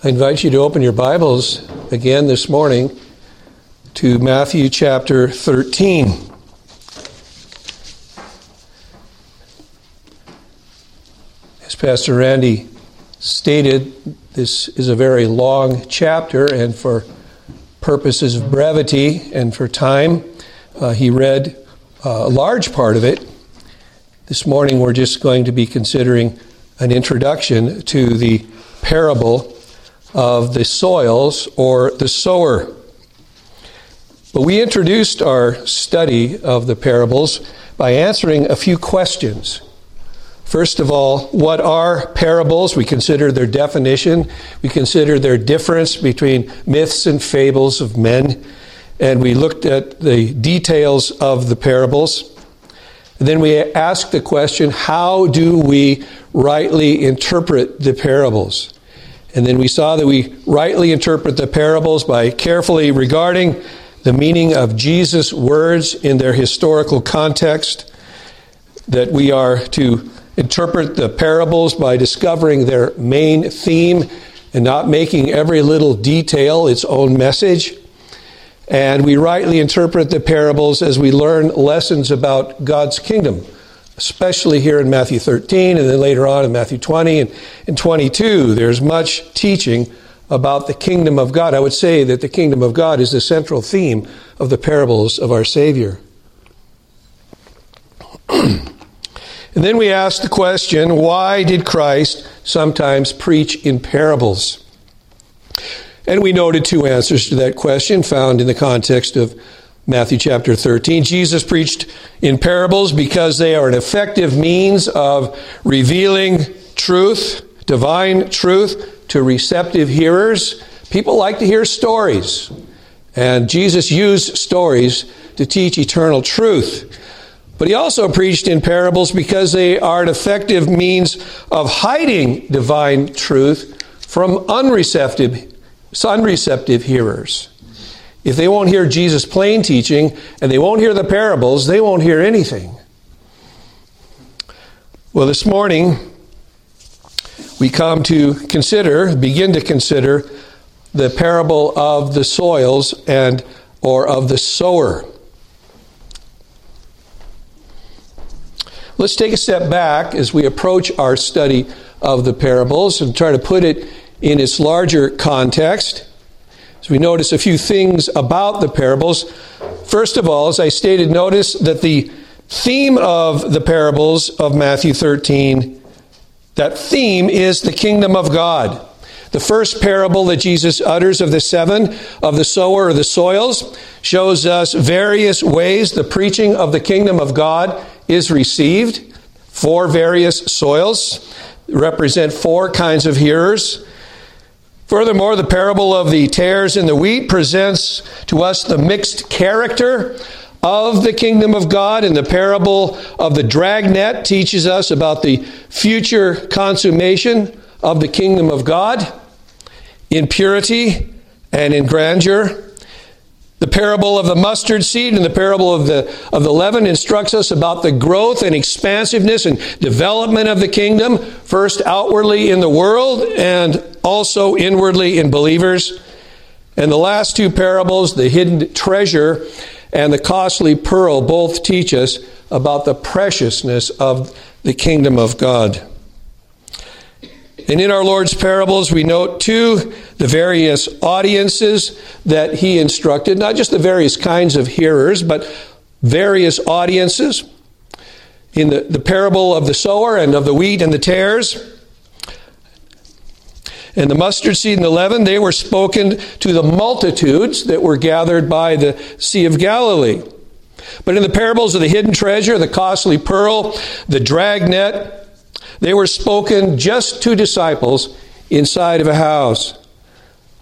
I invite you to open your Bibles again this morning to Matthew chapter 13. As Pastor Randy stated, this is a very long chapter, and for purposes of brevity and for time, uh, he read uh, a large part of it. This morning, we're just going to be considering an introduction to the parable of the soils or the sower. But we introduced our study of the parables by answering a few questions. First of all, what are parables? We consider their definition. We consider their difference between myths and fables of men. And we looked at the details of the parables. Then we asked the question how do we rightly interpret the parables? And then we saw that we rightly interpret the parables by carefully regarding the meaning of Jesus' words in their historical context, that we are to interpret the parables by discovering their main theme and not making every little detail its own message. And we rightly interpret the parables as we learn lessons about God's kingdom, especially here in Matthew 13 and then later on in Matthew 20 and, and 22. There's much teaching about the kingdom of God. I would say that the kingdom of God is the central theme of the parables of our Savior. And then we ask the question why did Christ sometimes preach in parables? And we noted two answers to that question found in the context of Matthew chapter 13. Jesus preached in parables because they are an effective means of revealing truth, divine truth, to receptive hearers. People like to hear stories. And Jesus used stories to teach eternal truth. But he also preached in parables because they are an effective means of hiding divine truth from unreceptive, unreceptive hearers. If they won't hear Jesus' plain teaching and they won't hear the parables, they won't hear anything. Well, this morning we come to consider, begin to consider the parable of the soils and or of the sower. Let's take a step back as we approach our study of the parables and try to put it in its larger context. As we notice a few things about the parables. First of all, as I stated, notice that the theme of the parables of Matthew 13, that theme is the kingdom of God. The first parable that Jesus utters of the seven, of the sower or the soils, shows us various ways the preaching of the kingdom of God is received. Four various soils represent four kinds of hearers. Furthermore, the parable of the tares and the wheat presents to us the mixed character of the kingdom of God, and the parable of the dragnet teaches us about the future consummation of the kingdom of God in purity and in grandeur. The parable of the mustard seed and the parable of the, of the leaven instructs us about the growth and expansiveness and development of the kingdom, first outwardly in the world and also inwardly in believers. And the last two parables, the hidden treasure and the costly pearl, both teach us about the preciousness of the kingdom of God. And in our Lord's parables, we note too the various audiences that he instructed, not just the various kinds of hearers, but various audiences. In the, the parable of the sower and of the wheat and the tares, and the mustard seed and the leaven, they were spoken to the multitudes that were gathered by the Sea of Galilee. But in the parables of the hidden treasure, the costly pearl, the dragnet, they were spoken just to disciples inside of a house.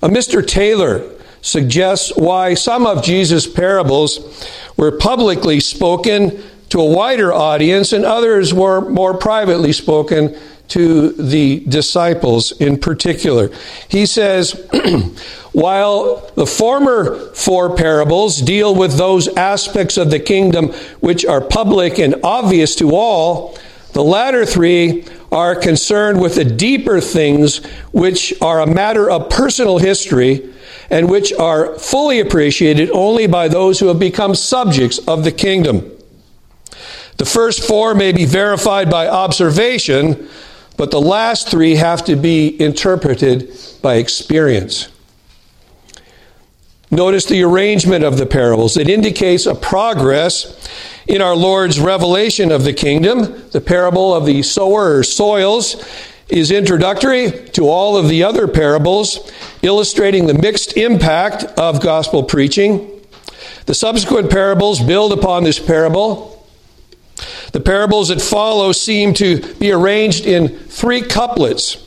A Mr. Taylor suggests why some of Jesus' parables were publicly spoken to a wider audience and others were more privately spoken to the disciples in particular. He says, while the former four parables deal with those aspects of the kingdom which are public and obvious to all, the latter three are concerned with the deeper things which are a matter of personal history and which are fully appreciated only by those who have become subjects of the kingdom. The first four may be verified by observation, but the last three have to be interpreted by experience. Notice the arrangement of the parables. It indicates a progress in our Lord's revelation of the kingdom. The parable of the sower or soils is introductory to all of the other parables, illustrating the mixed impact of gospel preaching. The subsequent parables build upon this parable. The parables that follow seem to be arranged in three couplets.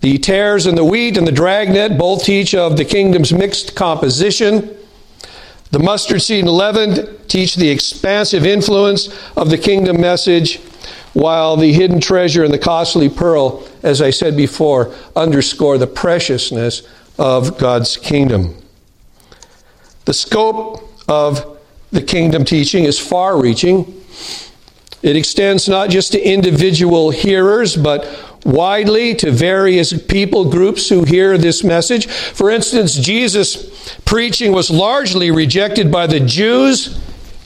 The tares and the wheat and the dragnet both teach of the kingdom's mixed composition. The mustard seed and leaven teach the expansive influence of the kingdom message, while the hidden treasure and the costly pearl, as I said before, underscore the preciousness of God's kingdom. The scope of the kingdom teaching is far reaching. It extends not just to individual hearers, but widely to various people groups who hear this message. For instance, Jesus' preaching was largely rejected by the Jews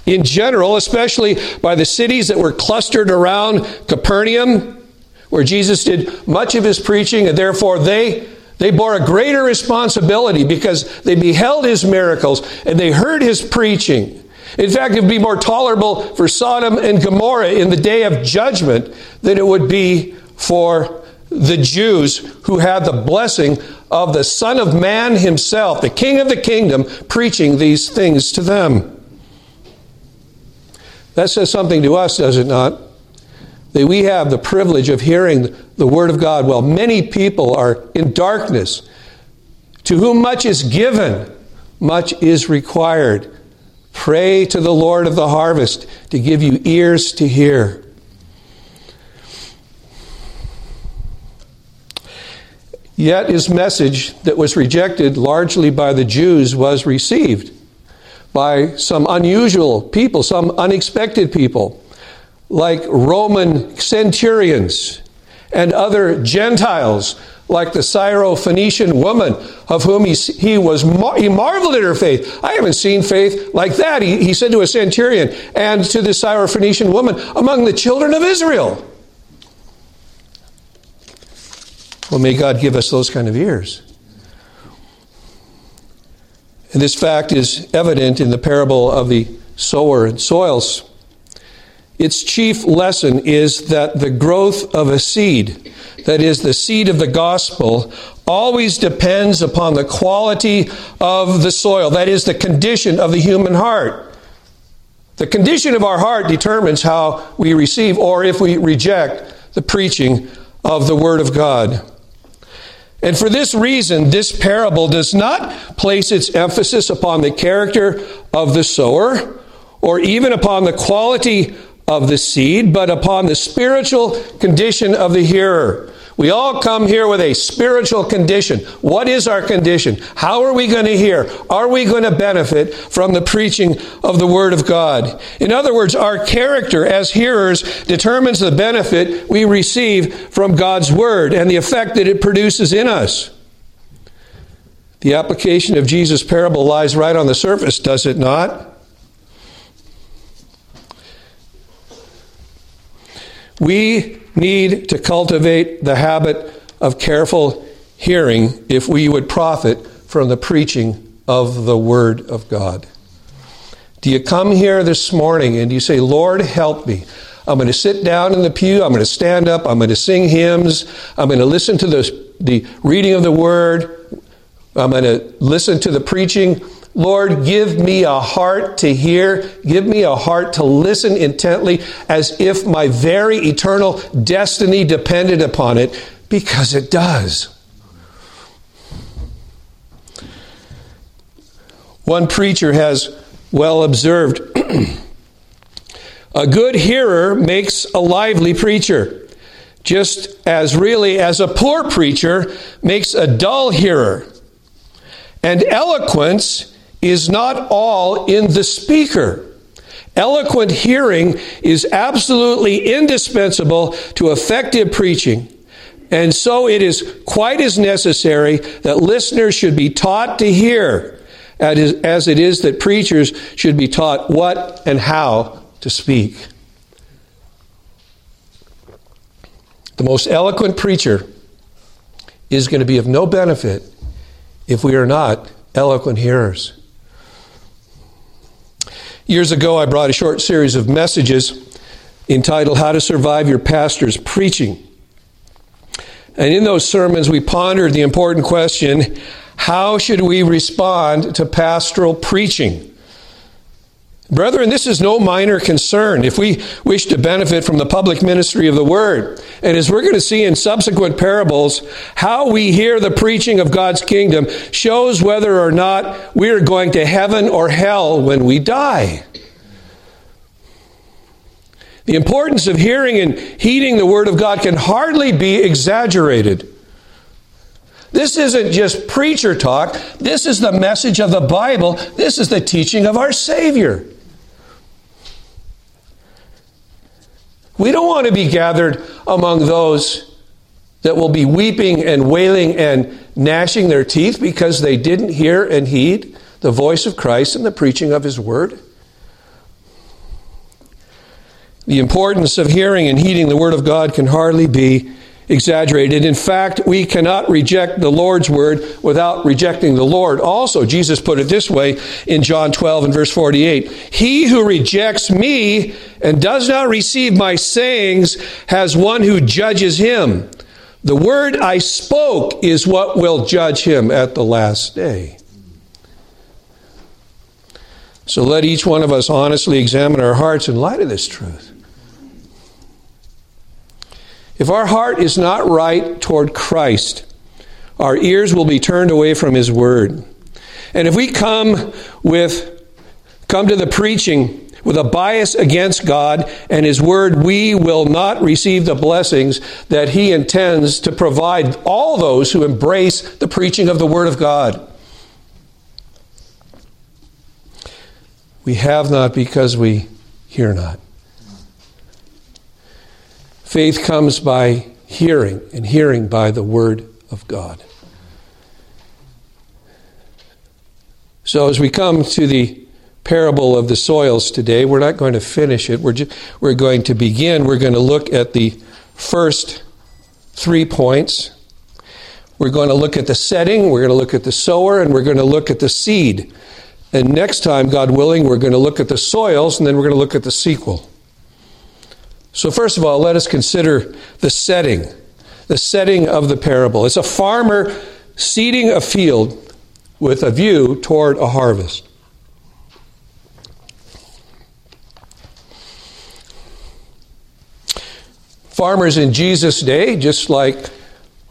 in general, especially by the cities that were clustered around Capernaum, where Jesus did much of his preaching, and therefore they they bore a greater responsibility because they beheld his miracles and they heard his preaching. In fact, it would be more tolerable for Sodom and Gomorrah in the day of judgment than it would be for the Jews who had the blessing of the Son of Man himself, the King of the kingdom, preaching these things to them. That says something to us, does it not? That we have the privilege of hearing the Word of God while many people are in darkness. To whom much is given, much is required. Pray to the Lord of the harvest to give you ears to hear. Yet his message that was rejected largely by the Jews was received by some unusual people, some unexpected people, like Roman centurions and other Gentiles like the Syro-Phoenician woman of whom he, he was he marveled at her faith. I haven't seen faith like that. He, he said to a centurion and to the Syro-Phoenician woman among the children of Israel. Well, may God give us those kind of ears. And this fact is evident in the parable of the sower and soils. Its chief lesson is that the growth of a seed, that is, the seed of the gospel, always depends upon the quality of the soil, that is, the condition of the human heart. The condition of our heart determines how we receive or if we reject the preaching of the Word of God. And for this reason, this parable does not place its emphasis upon the character of the sower or even upon the quality of the seed, but upon the spiritual condition of the hearer. We all come here with a spiritual condition. What is our condition? How are we going to hear? Are we going to benefit from the preaching of the Word of God? In other words, our character as hearers determines the benefit we receive from God's Word and the effect that it produces in us. The application of Jesus' parable lies right on the surface, does it not? We need to cultivate the habit of careful hearing if we would profit from the preaching of the Word of God. Do you come here this morning and you say, Lord, help me? I'm going to sit down in the pew. I'm going to stand up. I'm going to sing hymns. I'm going to listen to the, the reading of the Word. I'm going to listen to the preaching Lord, give me a heart to hear. Give me a heart to listen intently as if my very eternal destiny depended upon it, because it does. One preacher has well observed a good hearer makes a lively preacher, just as really as a poor preacher makes a dull hearer. And eloquence is not all in the speaker. Eloquent hearing is absolutely indispensable to effective preaching. And so it is quite as necessary that listeners should be taught to hear as it is that preachers should be taught what and how to speak. The most eloquent preacher is going to be of no benefit if we are not eloquent hearers. Years ago, I brought a short series of messages entitled How to Survive Your Pastor's Preaching. And in those sermons, we pondered the important question how should we respond to pastoral preaching? Brethren, this is no minor concern if we wish to benefit from the public ministry of the Word. And as we're going to see in subsequent parables, how we hear the preaching of God's kingdom shows whether or not we are going to heaven or hell when we die. The importance of hearing and heeding the Word of God can hardly be exaggerated. This isn't just preacher talk. This is the message of the Bible. This is the teaching of our Savior. We don't want to be gathered among those that will be weeping and wailing and gnashing their teeth because they didn't hear and heed the voice of Christ and the preaching of His Word. The importance of hearing and heeding the Word of God can hardly be exaggerated. In fact, we cannot reject the Lord's word without rejecting the Lord. Also, Jesus put it this way in John 12 and verse 48 He who rejects me and does not receive my sayings has one who judges him. The word I spoke is what will judge him at the last day. So let each one of us honestly examine our hearts in light of this truth. If our heart is not right toward Christ, our ears will be turned away from his word. And if we come with come to the preaching with a bias against God and his word, we will not receive the blessings that he intends to provide all those who embrace the preaching of the word of God. We have not because we hear not. Faith comes by hearing, and hearing by the Word of God. So, as we come to the parable of the soils today, we're not going to finish it. We're, we're going to begin. We're going to look at the first three points. We're going to look at the setting, we're going to look at the sower, and we're going to look at the seed. And next time, God willing, we're going to look at the soils, and then we're going to look at the sequel. So, first of all, let us consider the setting, the setting of the parable. It's a farmer seeding a field with a view toward a harvest. Farmers in Jesus' day, just like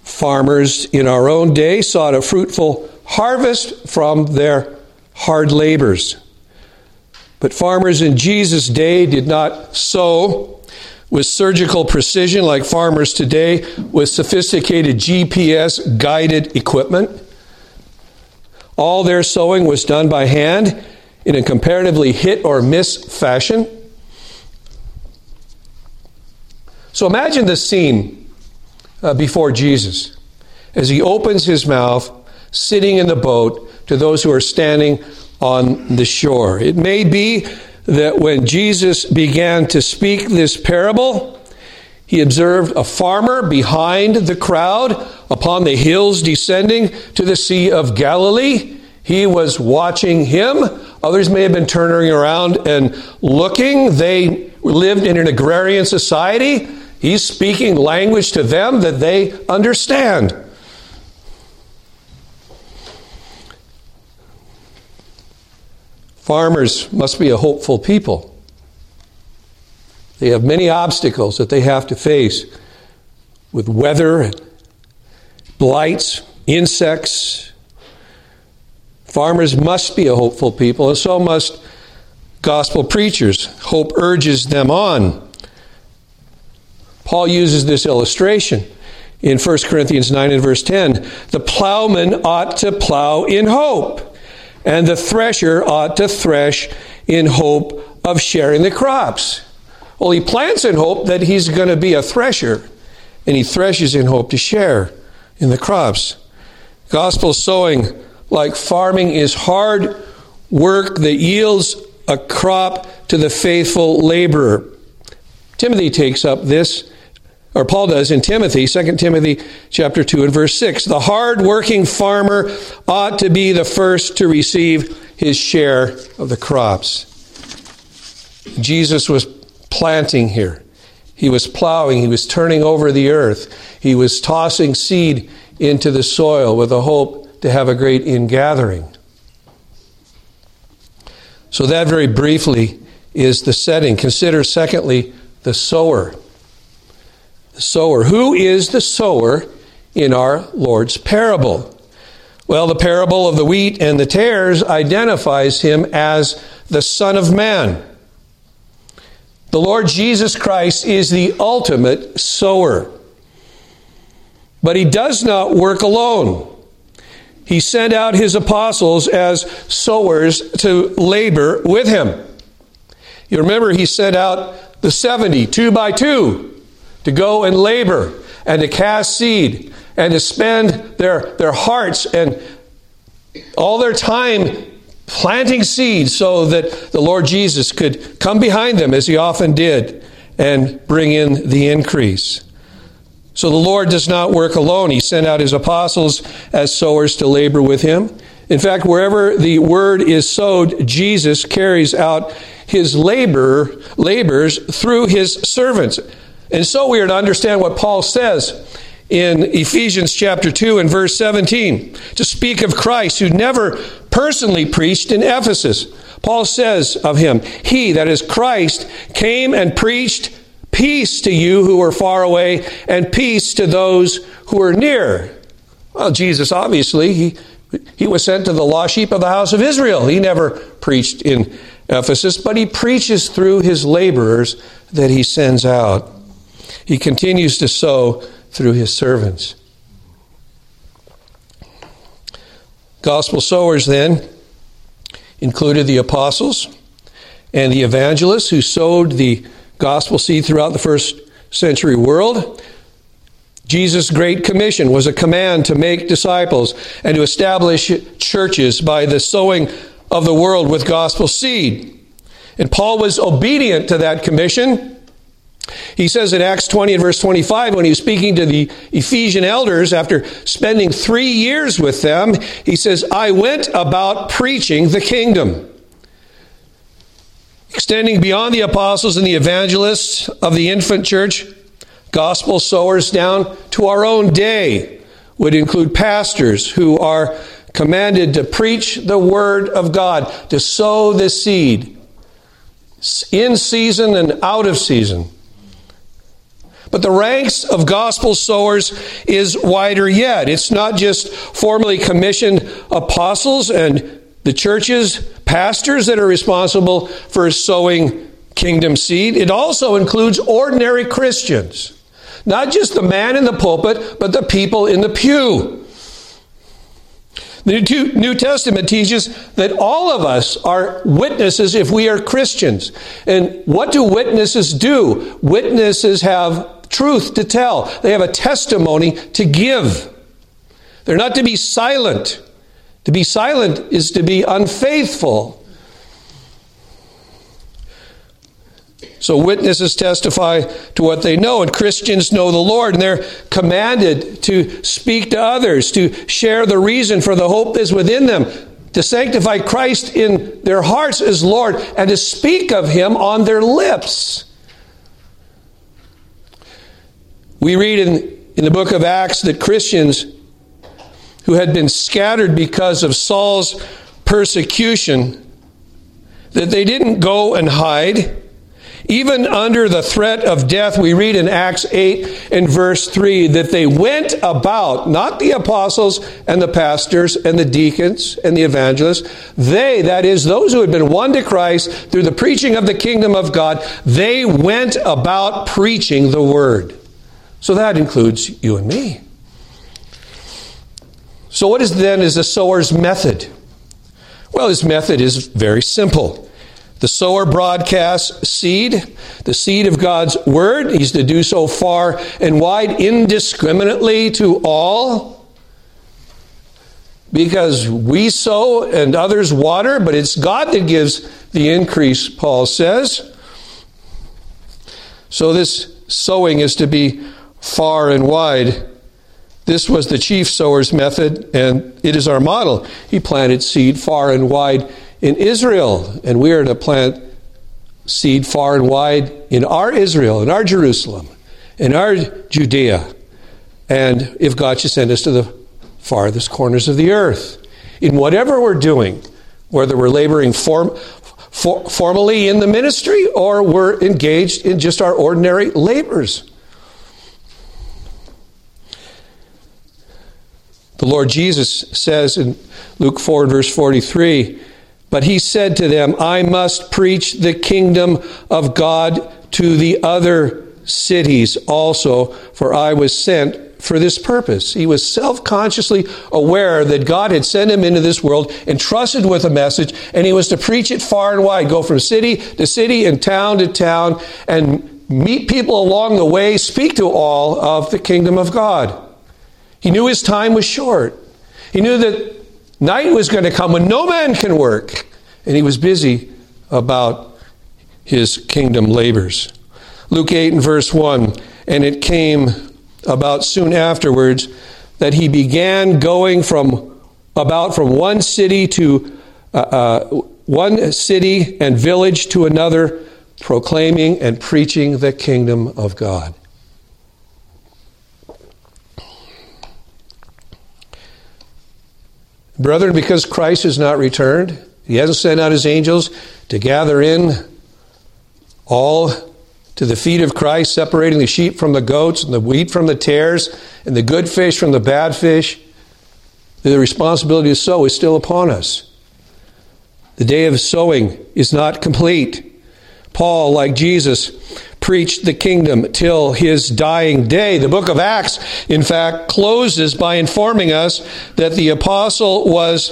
farmers in our own day, sought a fruitful harvest from their hard labors. But farmers in Jesus' day did not sow with surgical precision like farmers today with sophisticated GPS guided equipment. All their sowing was done by hand in a comparatively hit or miss fashion. So imagine the scene uh, before Jesus as he opens his mouth, sitting in the boat to those who are standing on the shore. It may be that when Jesus began to speak this parable, he observed a farmer behind the crowd upon the hills descending to the Sea of Galilee. He was watching him. Others may have been turning around and looking. They lived in an agrarian society. He's speaking language to them that they understand. Farmers must be a hopeful people. They have many obstacles that they have to face with weather blights, insects. Farmers must be a hopeful people, and so must gospel preachers. Hope urges them on. Paul uses this illustration in 1 Corinthians 9 and verse 10. The plowman ought to plow in hope and the thresher ought to thresh in hope of sharing the crops. Well, he plants in hope that he's going to be a thresher, and he threshes in hope to share in the crops. Gospel sowing, like farming, is hard work that yields a crop to the faithful laborer. Timothy takes up this, or Paul does in Timothy, 2 Timothy chapter 2 and verse 6. The hard-working farmer ought to be the first to receive his share of the crops. Jesus was planting here. He was plowing, he was turning over the earth, he was tossing seed into the soil with a hope to have a great ingathering. So, that very briefly is the setting. Consider, secondly, the sower. The sower. Who is the sower in our Lord's parable? Well, the parable of the wheat and the tares identifies him as the Son of Man. The Lord Jesus Christ is the ultimate sower. But he does not work alone. He sent out his apostles as sowers to labor with him. You remember, he sent out the 70, two by two, to go and labor and to cast seed and to spend their, their hearts and all their time planting seeds so that the Lord Jesus could come behind them as he often did and bring in the increase. So the Lord does not work alone. He sent out his apostles as sowers to labor with him. In fact, wherever the word is sowed, Jesus carries out his labor labors through his servants. And so we are to understand what Paul says in Ephesians chapter 2 and verse 17 to speak of Christ who never personally preached in Ephesus. Paul says of him, He, that is Christ, came and preached peace to you who are far away and peace to those who are near. Well, Jesus, obviously, he, he was sent to the lost sheep of the house of Israel. He never preached in Ephesus, but he preaches through his laborers that he sends out. He continues to sow through his servants. Gospel sowers then included the apostles and the evangelists who sowed the gospel seed throughout the first century world. Jesus' Great Commission was a command to make disciples and to establish churches by the sowing of the world with gospel seed. And Paul was obedient to that commission. He says in Acts 20 and verse 25, when he was speaking to the Ephesian elders after spending three years with them, he says, I went about preaching the kingdom. Extending beyond the apostles and the evangelists of the infant church, gospel sowers down to our own day would include pastors who are commanded to preach the word of God, to sow the seed in season and out of season. But the ranks of gospel sowers is wider yet. It's not just formally commissioned apostles and the churches, pastors that are responsible for sowing kingdom seed. It also includes ordinary Christians. Not just the man in the pulpit, but the people in the pew. The New Testament teaches that all of us are witnesses if we are Christians. And what do witnesses do? Witnesses have truth to tell, they have a testimony to give. They're not to be silent. To be silent is to be unfaithful. So witnesses testify to what they know, and Christians know the Lord, and they're commanded to speak to others, to share the reason for the hope that's within them, to sanctify Christ in their hearts as Lord, and to speak of Him on their lips. We read in, in the book of Acts that Christians who had been scattered because of Saul's persecution, that they didn't go and hide. Even under the threat of death, we read in Acts 8 and verse 3 that they went about, not the apostles and the pastors and the deacons and the evangelists, they, that is, those who had been won to Christ through the preaching of the kingdom of God, they went about preaching the word. So that includes you and me. So, what is then is the sower's method? Well, his method is very simple. The sower broadcasts seed, the seed of God's word. He's to do so far and wide, indiscriminately to all. Because we sow and others water, but it's God that gives the increase, Paul says. So this sowing is to be far and wide. This was the chief sower's method, and it is our model. He planted seed far and wide in Israel, and we are to plant seed far and wide in our Israel, in our Jerusalem, in our Judea, and if God should send us to the farthest corners of the earth. In whatever we're doing, whether we're laboring form, for, formally in the ministry or we're engaged in just our ordinary labors. The Lord Jesus says in Luke 4 and verse 43, but he said to them, I must preach the kingdom of God to the other cities also, for I was sent for this purpose. He was self consciously aware that God had sent him into this world, entrusted with a message, and he was to preach it far and wide, go from city to city and town to town, and meet people along the way, speak to all of the kingdom of God. He knew his time was short. He knew that Night was going to come when no man can work. And he was busy about his kingdom labors. Luke 8 and verse 1 And it came about soon afterwards that he began going from about from one city to uh, uh, one city and village to another, proclaiming and preaching the kingdom of God. Brethren, because Christ has not returned, he hasn't sent out his angels to gather in all to the feet of Christ, separating the sheep from the goats and the wheat from the tares and the good fish from the bad fish. The responsibility to sow is still upon us. The day of sowing is not complete. Paul, like Jesus, preached the kingdom till his dying day. The book of Acts, in fact, closes by informing us that the apostle was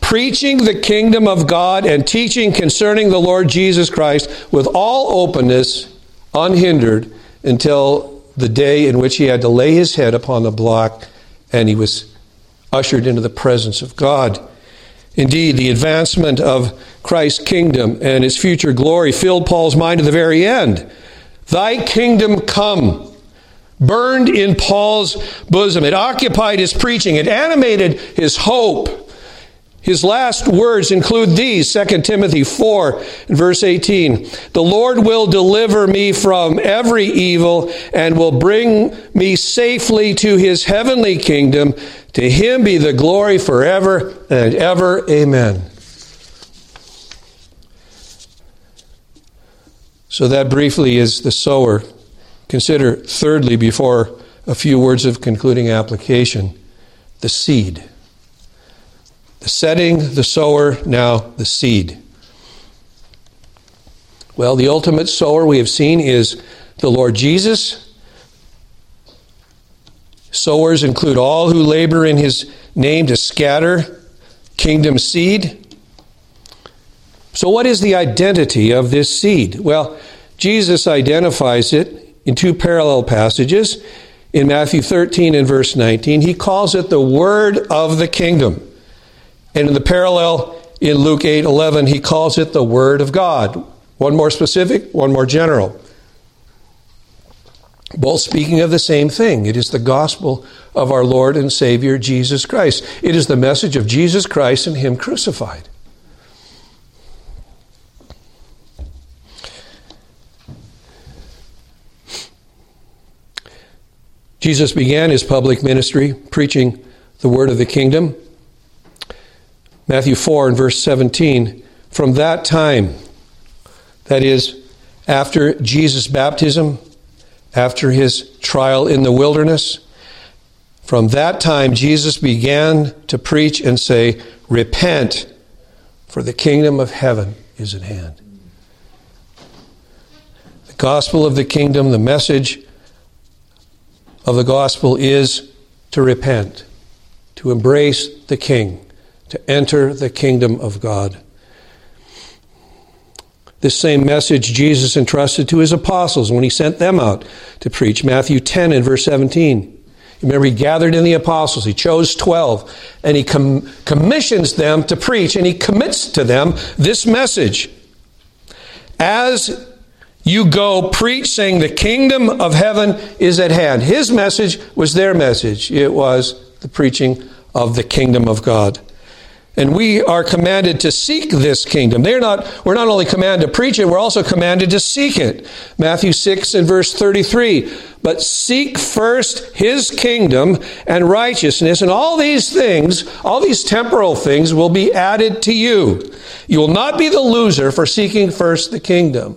preaching the kingdom of God and teaching concerning the Lord Jesus Christ with all openness, unhindered, until the day in which he had to lay his head upon the block and he was ushered into the presence of God. Indeed, the advancement of Christ's kingdom and his future glory filled Paul's mind to the very end. Thy kingdom come burned in Paul's bosom. It occupied his preaching, it animated his hope. His last words include these 2 Timothy 4 verse 18. The Lord will deliver me from every evil and will bring me safely to his heavenly kingdom. To him be the glory forever and ever. Amen. So, that briefly is the sower. Consider, thirdly, before a few words of concluding application, the seed. The setting, the sower, now the seed. Well, the ultimate sower we have seen is the Lord Jesus. Sowers include all who labor in his name to scatter kingdom seed. So, what is the identity of this seed? Well, Jesus identifies it in two parallel passages. In Matthew 13 and verse 19, he calls it the word of the kingdom. And in the parallel in Luke 8 11, he calls it the word of God. One more specific, one more general. Both speaking of the same thing. It is the gospel of our Lord and Savior Jesus Christ. It is the message of Jesus Christ and Him crucified. Jesus began his public ministry preaching the word of the kingdom. Matthew 4 and verse 17. From that time, that is, after Jesus' baptism, after his trial in the wilderness, from that time Jesus began to preach and say, Repent, for the kingdom of heaven is at hand. The gospel of the kingdom, the message of the gospel is to repent, to embrace the King, to enter the kingdom of God. This same message Jesus entrusted to his apostles when he sent them out to preach. Matthew 10 and verse 17. Remember, he gathered in the apostles. He chose 12 and he com- commissions them to preach and he commits to them this message. As you go, preach, saying, The kingdom of heaven is at hand. His message was their message. It was the preaching of the kingdom of God. And we are commanded to seek this kingdom. They're not, we're not only commanded to preach it, we're also commanded to seek it. Matthew 6 and verse 33. But seek first his kingdom and righteousness, and all these things, all these temporal things, will be added to you. You will not be the loser for seeking first the kingdom.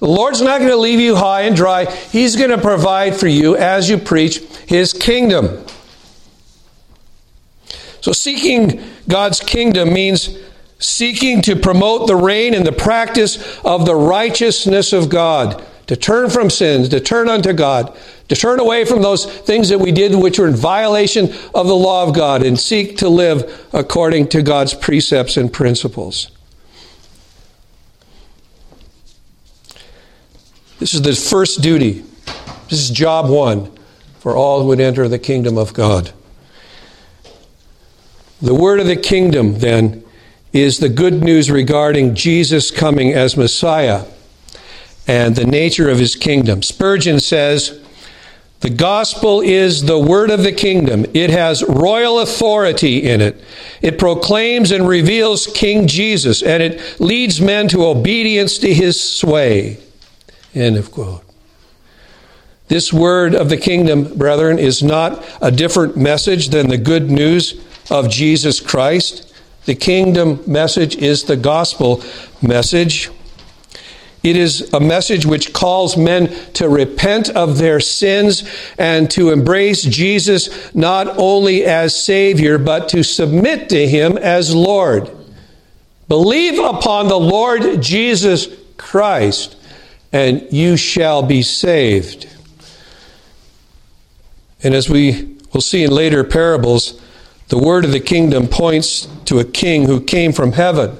The Lord's not going to leave you high and dry. He's going to provide for you as you preach his kingdom. So, seeking God's kingdom means seeking to promote the reign and the practice of the righteousness of God, to turn from sins, to turn unto God, to turn away from those things that we did which were in violation of the law of God, and seek to live according to God's precepts and principles. This is the first duty. This is job one for all who would enter the kingdom of God. The word of the kingdom, then, is the good news regarding Jesus coming as Messiah and the nature of his kingdom. Spurgeon says, the gospel is the word of the kingdom. It has royal authority in it. It proclaims and reveals King Jesus, and it leads men to obedience to his sway. End of quote. This word of the kingdom, brethren, is not a different message than the good news of Jesus Christ. The kingdom message is the gospel message. It is a message which calls men to repent of their sins and to embrace Jesus not only as Savior, but to submit to Him as Lord. Believe upon the Lord Jesus Christ, and you shall be saved. And as we will see in later parables, the word of the kingdom points to a king who came from heaven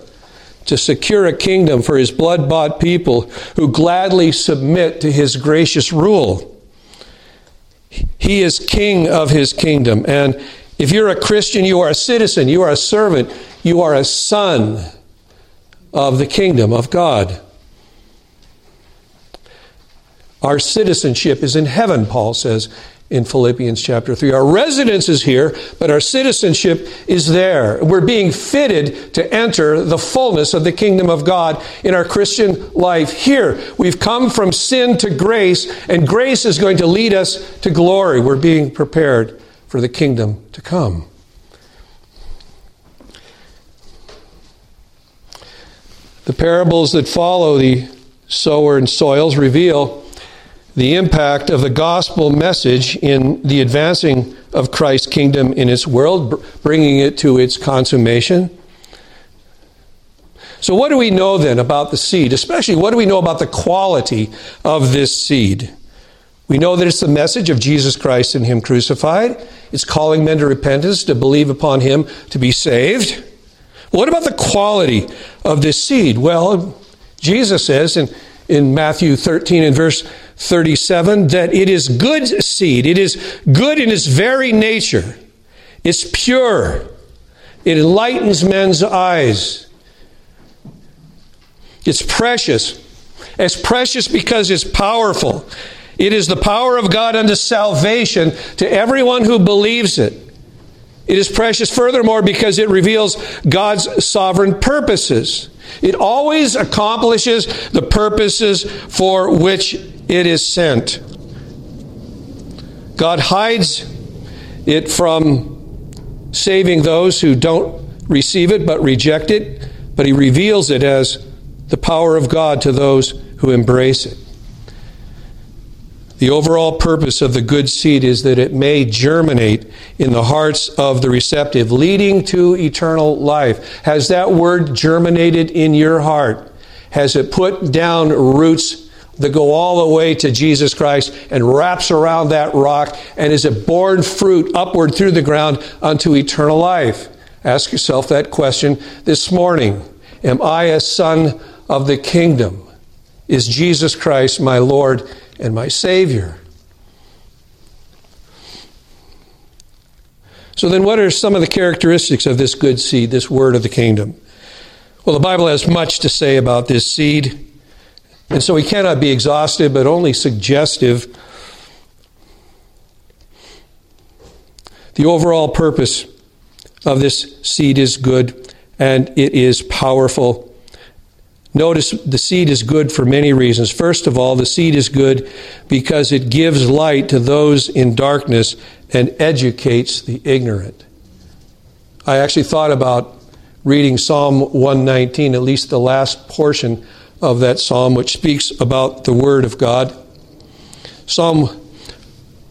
to secure a kingdom for his blood bought people who gladly submit to his gracious rule. He is king of his kingdom. And if you're a Christian, you are a citizen, you are a servant, you are a son of the kingdom of God. Our citizenship is in heaven, Paul says in Philippians chapter 3. Our residence is here, but our citizenship is there. We're being fitted to enter the fullness of the kingdom of God in our Christian life here. We've come from sin to grace, and grace is going to lead us to glory. We're being prepared for the kingdom to come. The parables that follow the sower and soils reveal the impact of the gospel message in the advancing of Christ's kingdom in its world, bringing it to its consummation. So, what do we know then about the seed? Especially, what do we know about the quality of this seed? We know that it's the message of Jesus Christ and Him crucified. It's calling men to repentance, to believe upon Him, to be saved. What about the quality of this seed? Well, Jesus says in, in Matthew 13 and verse 37 that it is good seed. It is good in its very nature. It's pure. It enlightens men's eyes. It's precious. It's precious because it's powerful. It is the power of God unto salvation to everyone who believes it. It is precious furthermore because it reveals God's sovereign purposes. It always accomplishes the purposes for which it is sent. God hides it from saving those who don't receive it but reject it, but He reveals it as the power of God to those who embrace it. The overall purpose of the good seed is that it may germinate in the hearts of the receptive, leading to eternal life. Has that word germinated in your heart? Has it put down roots that go all the way to Jesus Christ and wraps around that rock? And is it borne fruit upward through the ground unto eternal life? Ask yourself that question this morning. Am I a son of the kingdom is Jesus Christ, my Lord and my Savior. So, then, what are some of the characteristics of this good seed, this word of the kingdom? Well, the Bible has much to say about this seed, and so we cannot be exhaustive, but only suggestive. The overall purpose of this seed is good, and it is powerful Notice the seed is good for many reasons. First of all, the seed is good because it gives light to those in darkness and educates the ignorant. I actually thought about reading Psalm 119, at least the last portion of that psalm, which speaks about the Word of God. Psalm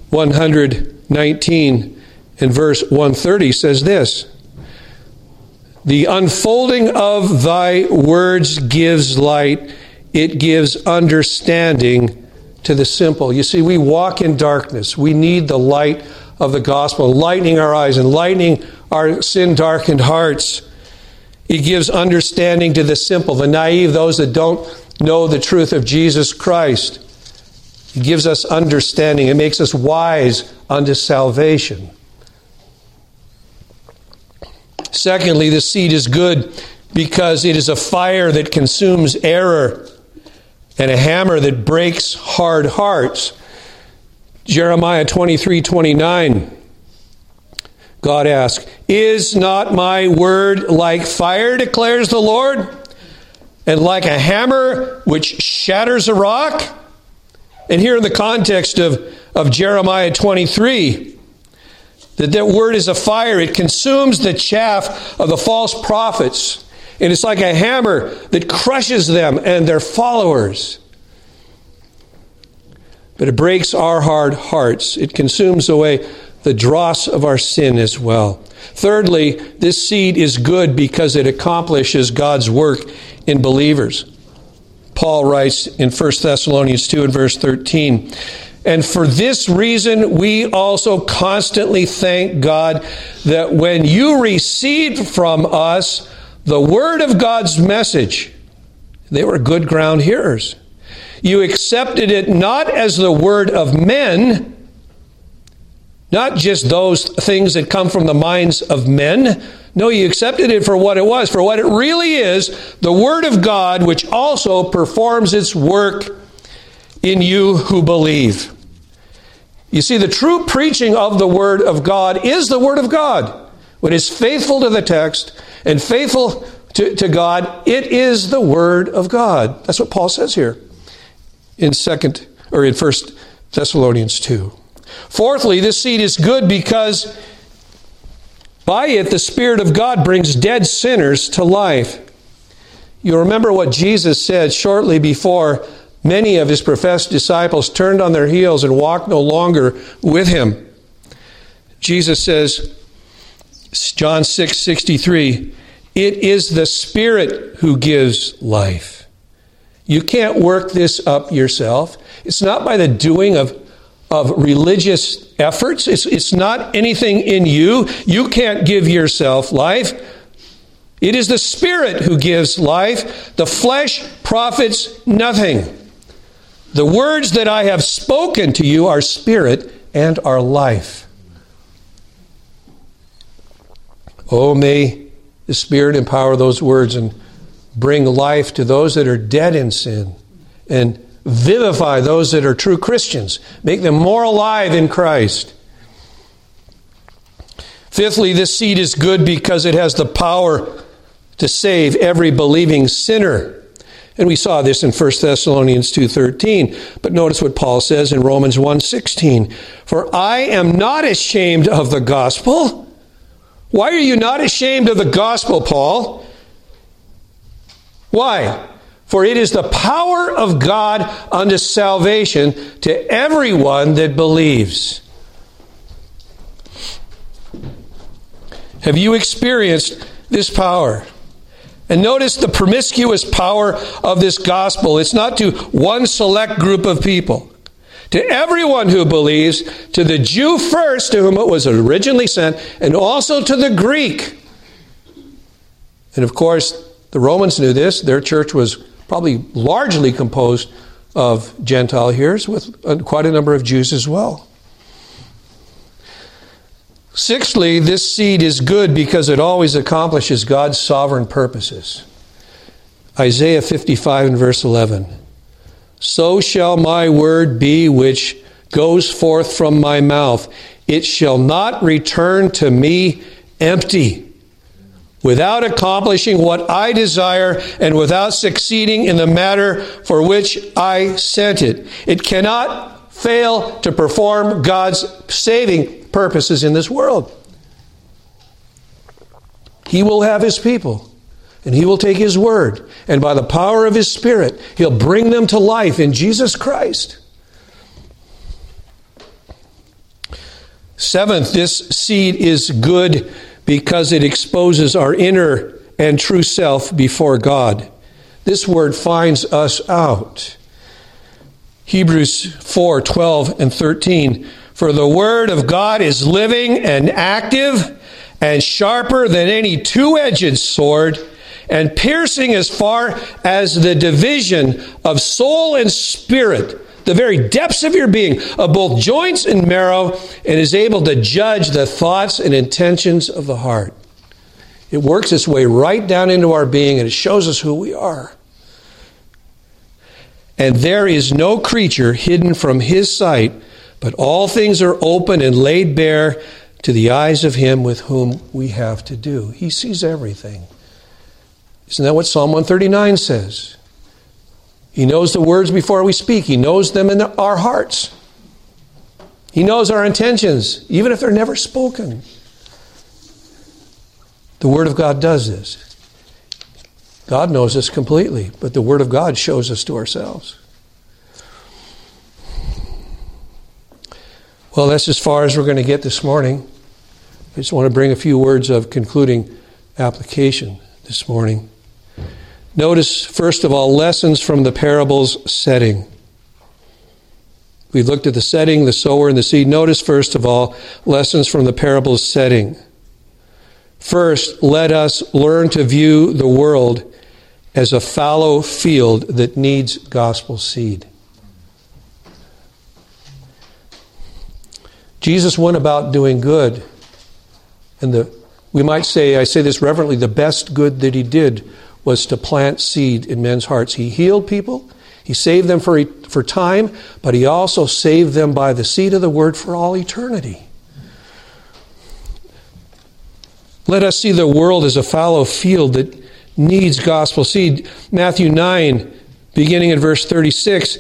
119 and verse 130 says this the unfolding of thy words gives light, it gives understanding to the simple. You see, we walk in darkness. We need the light of the gospel, lightening our eyes, and lightening our sin darkened hearts. It gives understanding to the simple, the naive, those that don't know the truth of Jesus Christ. It gives us understanding. It makes us wise unto salvation. Secondly, the seed is good because it is a fire that consumes error and a hammer that breaks hard hearts. Jeremiah 23 29. God asks, Is not my word like fire, declares the Lord, and like a hammer which shatters a rock? And here in the context of, of Jeremiah 23, that that word is a fire. It consumes the chaff of the false prophets. And it's like a hammer that crushes them and their followers. But it breaks our hard hearts. It consumes away the dross of our sin as well. Thirdly, this seed is good because it accomplishes God's work in believers. Paul writes in 1 Thessalonians 2 and verse 13 and for this reason, we also constantly thank God that when you received from us the word of God's message, they were good ground hearers. You accepted it not as the word of men, not just those things that come from the minds of men. No, you accepted it for what it was, for what it really is the Word of God, which also performs its work in you who believe. You see, the true preaching of the Word of God is the Word of God. When it's faithful to the text and faithful to, to God, it is the Word of God. That's what Paul says here in second or in first Thessalonians 2. Fourthly, this seed is good because by it the Spirit of God brings dead sinners to life. You remember what Jesus said shortly before Many of his professed disciples turned on their heels and walked no longer with him. Jesus says, John 6 63, it is the Spirit who gives life. You can't work this up yourself. It's not by the doing of, of religious efforts, it's, it's not anything in you. You can't give yourself life. It is the Spirit who gives life. The flesh profits nothing. The words that I have spoken to you are spirit and are life. Oh, may the Spirit empower those words and bring life to those that are dead in sin and vivify those that are true Christians. Make them more alive in Christ. Fifthly, this seed is good because it has the power to save every believing sinner. And we saw this in 1 Thessalonians 2:13. But notice what Paul says in Romans 1:16. For I am not ashamed of the gospel. Why are you not ashamed of the gospel, Paul? Why? For it is the power of God unto salvation to everyone that believes. Have you experienced this power? And notice the promiscuous power of this gospel. It's not to one select group of people. To everyone who believes, to the Jew first, to whom it was originally sent, and also to the Greek. And of course, the Romans knew this. Their church was probably largely composed of Gentile hearers, with uh, quite a number of Jews as well. Sixthly, this seed is good because it always accomplishes God's sovereign purposes. Isaiah 55 and verse 11. So shall my word be which goes forth from my mouth. It shall not return to me empty, without accomplishing what I desire and without succeeding in the matter for which I sent it. It cannot fail to perform God's saving purposes in this world. He will have his people, and he will take his word, and by the power of his Spirit, he'll bring them to life in Jesus Christ. Seventh, this seed is good because it exposes our inner and true self before God. This word finds us out. Hebrews 4 12 and 13. For the word of God is living and active and sharper than any two edged sword and piercing as far as the division of soul and spirit, the very depths of your being, of both joints and marrow, and is able to judge the thoughts and intentions of the heart. It works its way right down into our being and it shows us who we are. And there is no creature hidden from his sight but all things are open and laid bare to the eyes of him with whom we have to do. He sees everything. Isn't that what Psalm 139 says? He knows the words before we speak, He knows them in our hearts. He knows our intentions, even if they're never spoken. The Word of God does this. God knows us completely, but the Word of God shows us to ourselves. Well, that's as far as we're going to get this morning. I just want to bring a few words of concluding application this morning. Notice, first of all, lessons from the parable's setting. We've looked at the setting, the sower, and the seed. Notice, first of all, lessons from the parable's setting. First, let us learn to view the world as a fallow field that needs gospel seed. Jesus went about doing good. And the, we might say, I say this reverently, the best good that he did was to plant seed in men's hearts. He healed people, he saved them for, for time, but he also saved them by the seed of the word for all eternity. Let us see the world as a fallow field that needs gospel seed. Matthew 9, beginning in verse 36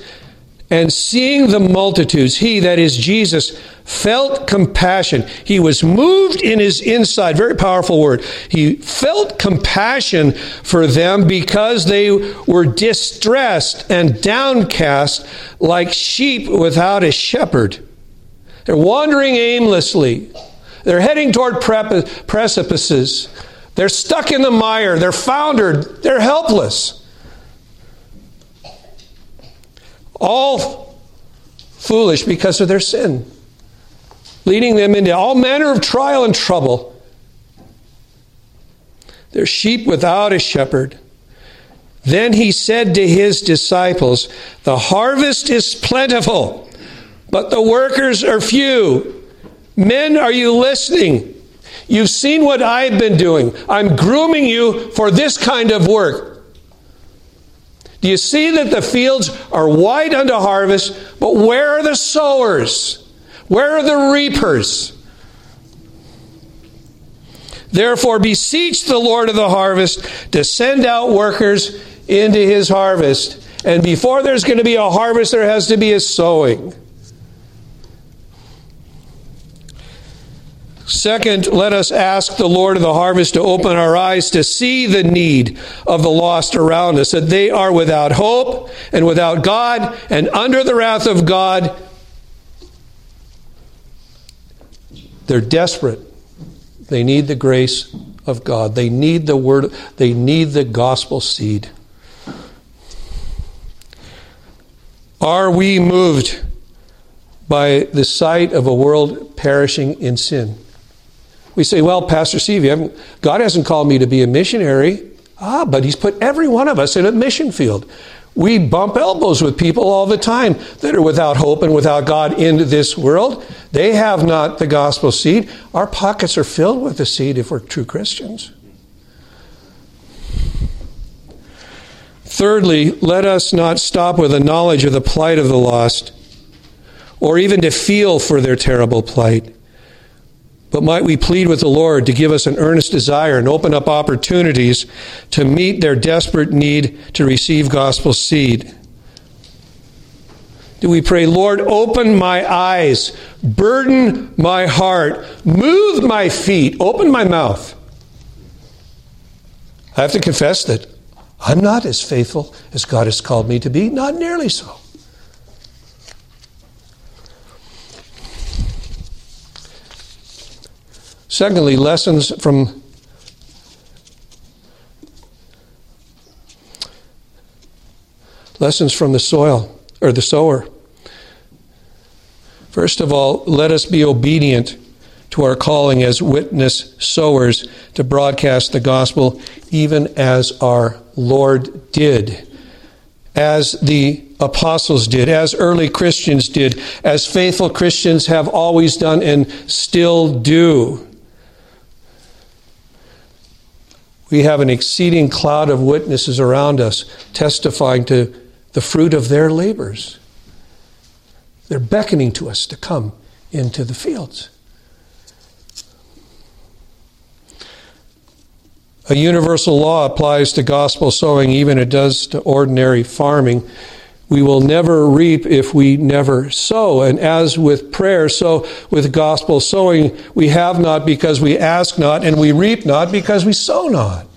and seeing the multitudes, he, that is Jesus, felt compassion. He was moved in his inside. Very powerful word. He felt compassion for them because they were distressed and downcast like sheep without a shepherd. They're wandering aimlessly. They're heading toward precipices. They're stuck in the mire. They're foundered. They're helpless. All foolish because of their sin, leading them into all manner of trial and trouble. They're sheep without a shepherd. Then he said to his disciples, The harvest is plentiful, but the workers are few. Men, are you listening? You've seen what I've been doing. I'm grooming you for this kind of work. Do you see that the fields are white unto harvest, but where are the sowers? Where are the reapers? Therefore, beseech the Lord of the harvest to send out workers into his harvest. And before there's going to be a harvest, there has to be a sowing. Second, let us ask the Lord of the harvest to open our eyes to see the need of the lost around us, that they are without hope and without God and under the wrath of God. They're desperate. They need the grace of God. They need the word, they need the gospel seed. Are we moved by the sight of a world perishing in sin? We say, well, Pastor Steve, God hasn't called me to be a missionary. Ah, but He's put every one of us in a mission field. We bump elbows with people all the time that are without hope and without God in this world. They have not the gospel seed. Our pockets are filled with the seed if we're true Christians. Thirdly, let us not stop with a knowledge of the plight of the lost or even to feel for their terrible plight. But might we plead with the Lord to give us an earnest desire and open up opportunities to meet their desperate need to receive gospel seed? Do we pray, Lord, open my eyes, burden my heart, move my feet, open my mouth? I have to confess that I'm not as faithful as God has called me to be, not nearly so. Secondly, lessons from lessons from the soil or the sower. First of all, let us be obedient to our calling as witness sowers to broadcast the gospel, even as our Lord did, as the apostles did, as early Christians did, as faithful Christians have always done and still do. We have an exceeding cloud of witnesses around us testifying to the fruit of their labors. They're beckoning to us to come into the fields. A universal law applies to gospel sowing, even it does to ordinary farming. We will never reap if we never sow. And as with prayer, so with gospel sowing, we have not because we ask not, and we reap not because we sow not.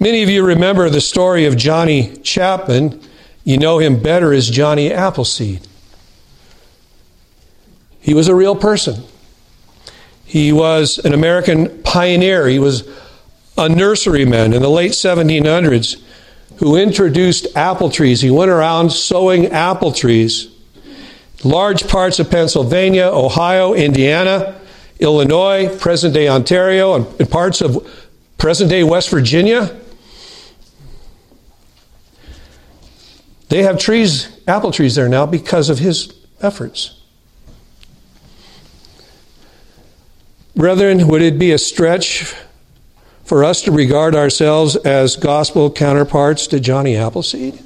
Many of you remember the story of Johnny Chapman. You know him better as Johnny Appleseed. He was a real person. He was an American pioneer. He was a nurseryman in the late 1700s who introduced apple trees. He went around sowing apple trees. Large parts of Pennsylvania, Ohio, Indiana, Illinois, present day Ontario, and parts of present day West Virginia. They have trees, apple trees there now because of his efforts. Brethren, would it be a stretch for us to regard ourselves as gospel counterparts to Johnny Appleseed?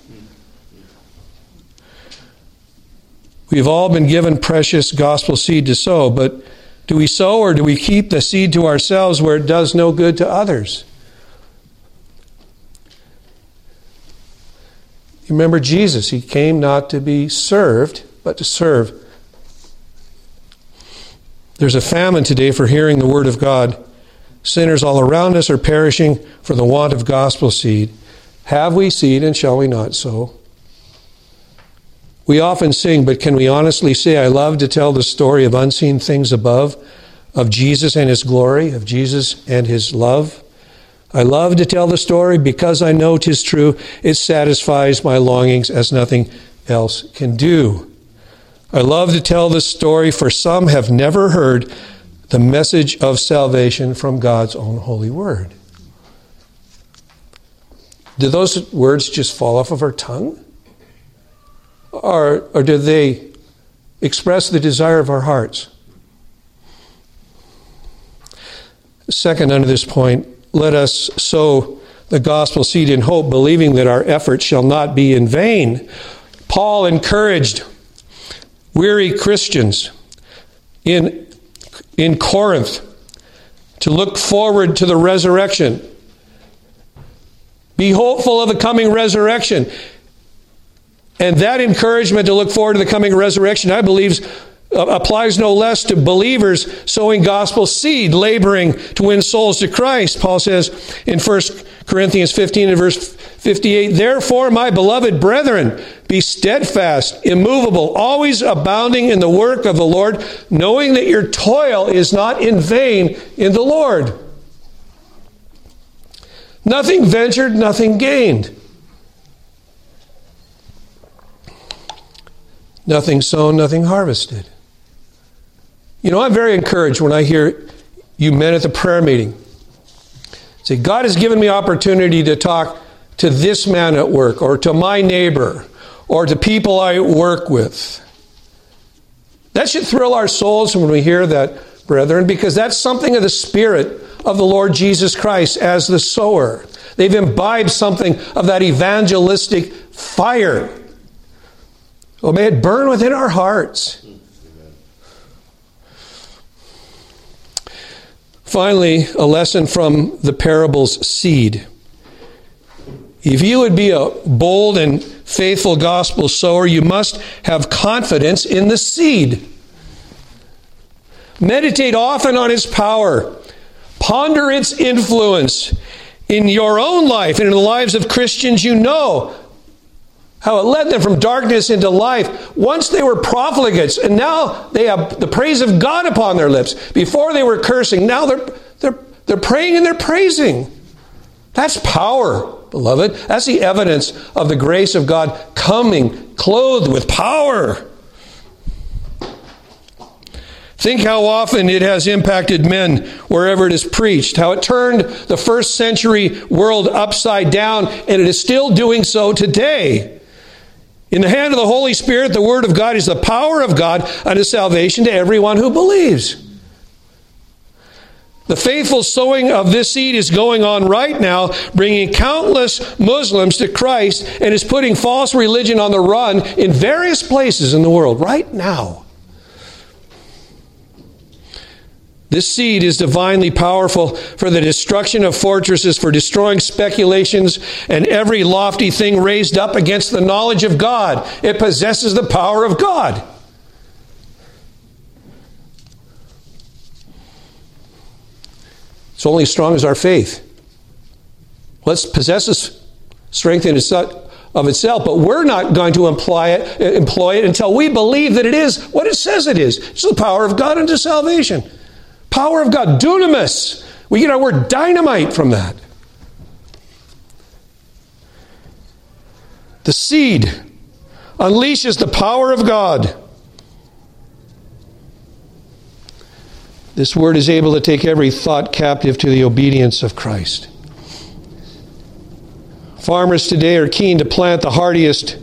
We've all been given precious gospel seed to sow, but do we sow or do we keep the seed to ourselves where it does no good to others? Remember Jesus, he came not to be served, but to serve. There's a famine today for hearing the word of God. Sinners all around us are perishing for the want of gospel seed. Have we seed and shall we not sow? We often sing, but can we honestly say, I love to tell the story of unseen things above, of Jesus and his glory, of Jesus and his love? I love to tell the story because I know 'tis true. It satisfies my longings as nothing else can do. I love to tell the story, for some have never heard the message of salvation from God's own holy word. Do those words just fall off of our tongue? Or, or do they express the desire of our hearts? Second, under this point, let us sow the gospel seed in hope, believing that our efforts shall not be in vain. Paul encouraged weary Christians in, in Corinth to look forward to the resurrection. Be hopeful of the coming resurrection. And that encouragement to look forward to the coming resurrection, I believe, Uh, applies no less to believers sowing gospel seed, laboring to win souls to Christ. Paul says in 1 Corinthians 15 and verse 58, Therefore, my beloved brethren, be steadfast, immovable, always abounding in the work of the Lord, knowing that your toil is not in vain in the Lord. Nothing ventured, nothing gained. Nothing sown, nothing harvested. You know, I'm very encouraged when I hear you men at the prayer meeting say, God has given me opportunity to talk to this man at work, or to my neighbor, or to people I work with. That should thrill our souls when we hear that, brethren, because that's something of the Spirit of the Lord Jesus Christ as the sower. They've imbibed something of that evangelistic fire. Oh, may it burn within our hearts. Finally, a lesson from the parable's seed. If you would be a bold and faithful gospel sower, you must have confidence in the seed. Meditate often on its power. Ponder its influence in your own life and in the lives of Christians you know. How it led them from darkness into life. Once they were profligates, and now they have the praise of God upon their lips. Before they were cursing, now they're, they're, they're praying and they're praising. That's power, beloved. That's the evidence of the grace of God coming clothed with power. Think how often it has impacted men wherever it is preached, how it turned the first century world upside down, and it is still doing so today. In the hand of the Holy Spirit, the Word of God is the power of God unto salvation to everyone who believes. The faithful sowing of this seed is going on right now, bringing countless Muslims to Christ and is putting false religion on the run in various places in the world right now. This seed is divinely powerful for the destruction of fortresses, for destroying speculations and every lofty thing raised up against the knowledge of God. It possesses the power of God. It's only as strong as our faith. Let's possesses strength in itself, of itself, but we're not going to it, employ it until we believe that it is what it says it is. It's the power of God unto salvation. Power of God, dunamis. We get our word dynamite from that. The seed unleashes the power of God. This word is able to take every thought captive to the obedience of Christ. Farmers today are keen to plant the hardiest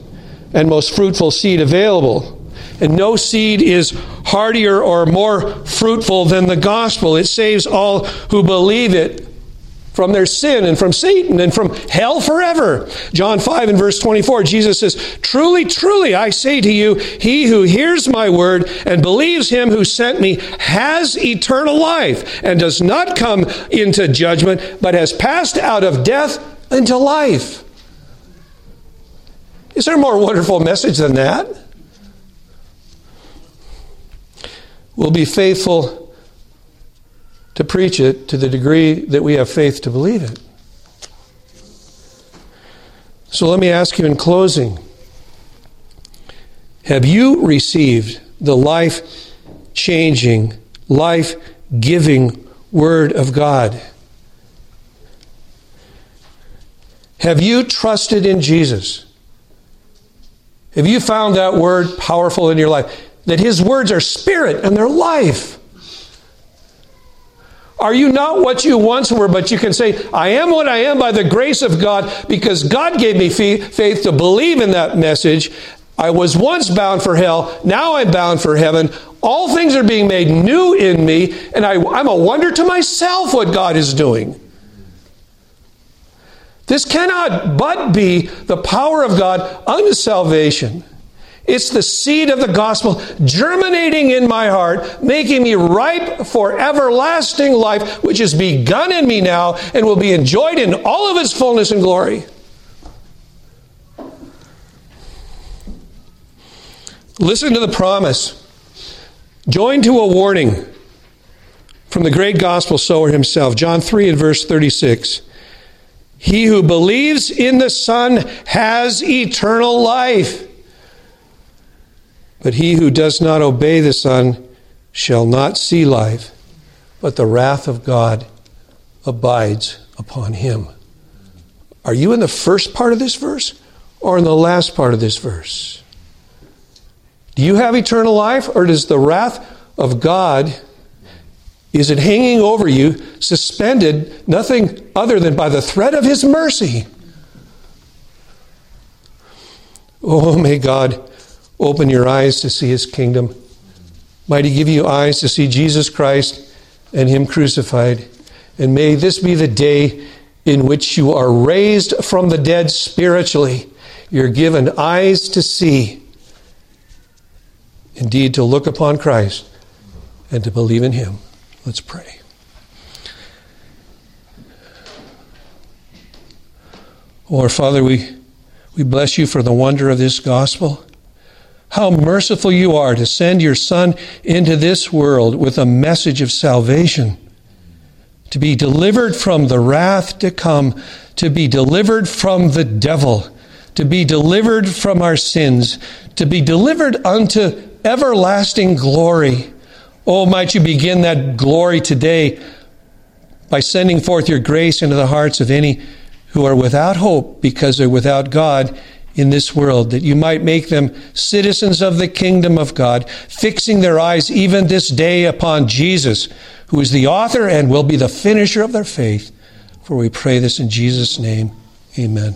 and most fruitful seed available. And no seed is hardier or more fruitful than the gospel. It saves all who believe it from their sin and from Satan and from hell forever. John 5 and verse 24, Jesus says, Truly, truly, I say to you, he who hears my word and believes him who sent me has eternal life and does not come into judgment, but has passed out of death into life. Is there a more wonderful message than that? We'll be faithful to preach it to the degree that we have faith to believe it. So let me ask you in closing Have you received the life changing, life giving Word of God? Have you trusted in Jesus? Have you found that word powerful in your life? That His words are spirit and they're life. Are you not what you once were, but you can say, I am what I am by the grace of God because God gave me faith to believe in that message. I was once bound for hell, now I'm bound for heaven. All things are being made new in me, and I, am a wonder to myself what God is doing. This cannot but be the power of God unto salvation. It's the seed of the gospel germinating in my heart, making me ripe for everlasting life, which has begun in me now and will be enjoyed in all of its fullness and glory. Listen to the promise. Join to a warning from the great gospel sower himself. John 3 and verse 36. He who believes in the Son has eternal life. But he who does not obey the Son shall not see life, but the wrath of God abides upon him. Are you in the first part of this verse or in the last part of this verse? Do you have eternal life or does the wrath of God Is it hanging over you, suspended, nothing other than by the thread of His mercy? Oh, may God open your eyes to see His kingdom. Might He give you eyes to see Jesus Christ and Him crucified. And may this be the day in which you are raised from the dead spiritually. You're given eyes to see, indeed, to look upon Christ and to believe in Him. Let's pray. Our Father, we, we bless you for the wonder of this gospel. How merciful you are to send your Son into this world with a message of salvation, to be delivered from the wrath to come, to be delivered from the devil, to be delivered from our sins, to be delivered unto everlasting glory. Oh, might you begin that glory today by sending forth your grace into the hearts of any who are without hope because they're without God in this world, that you might make them citizens of the kingdom of God, fixing their eyes even this day upon Jesus, who is the author and will be the finisher of their faith. For we pray this in Jesus' name. Amen.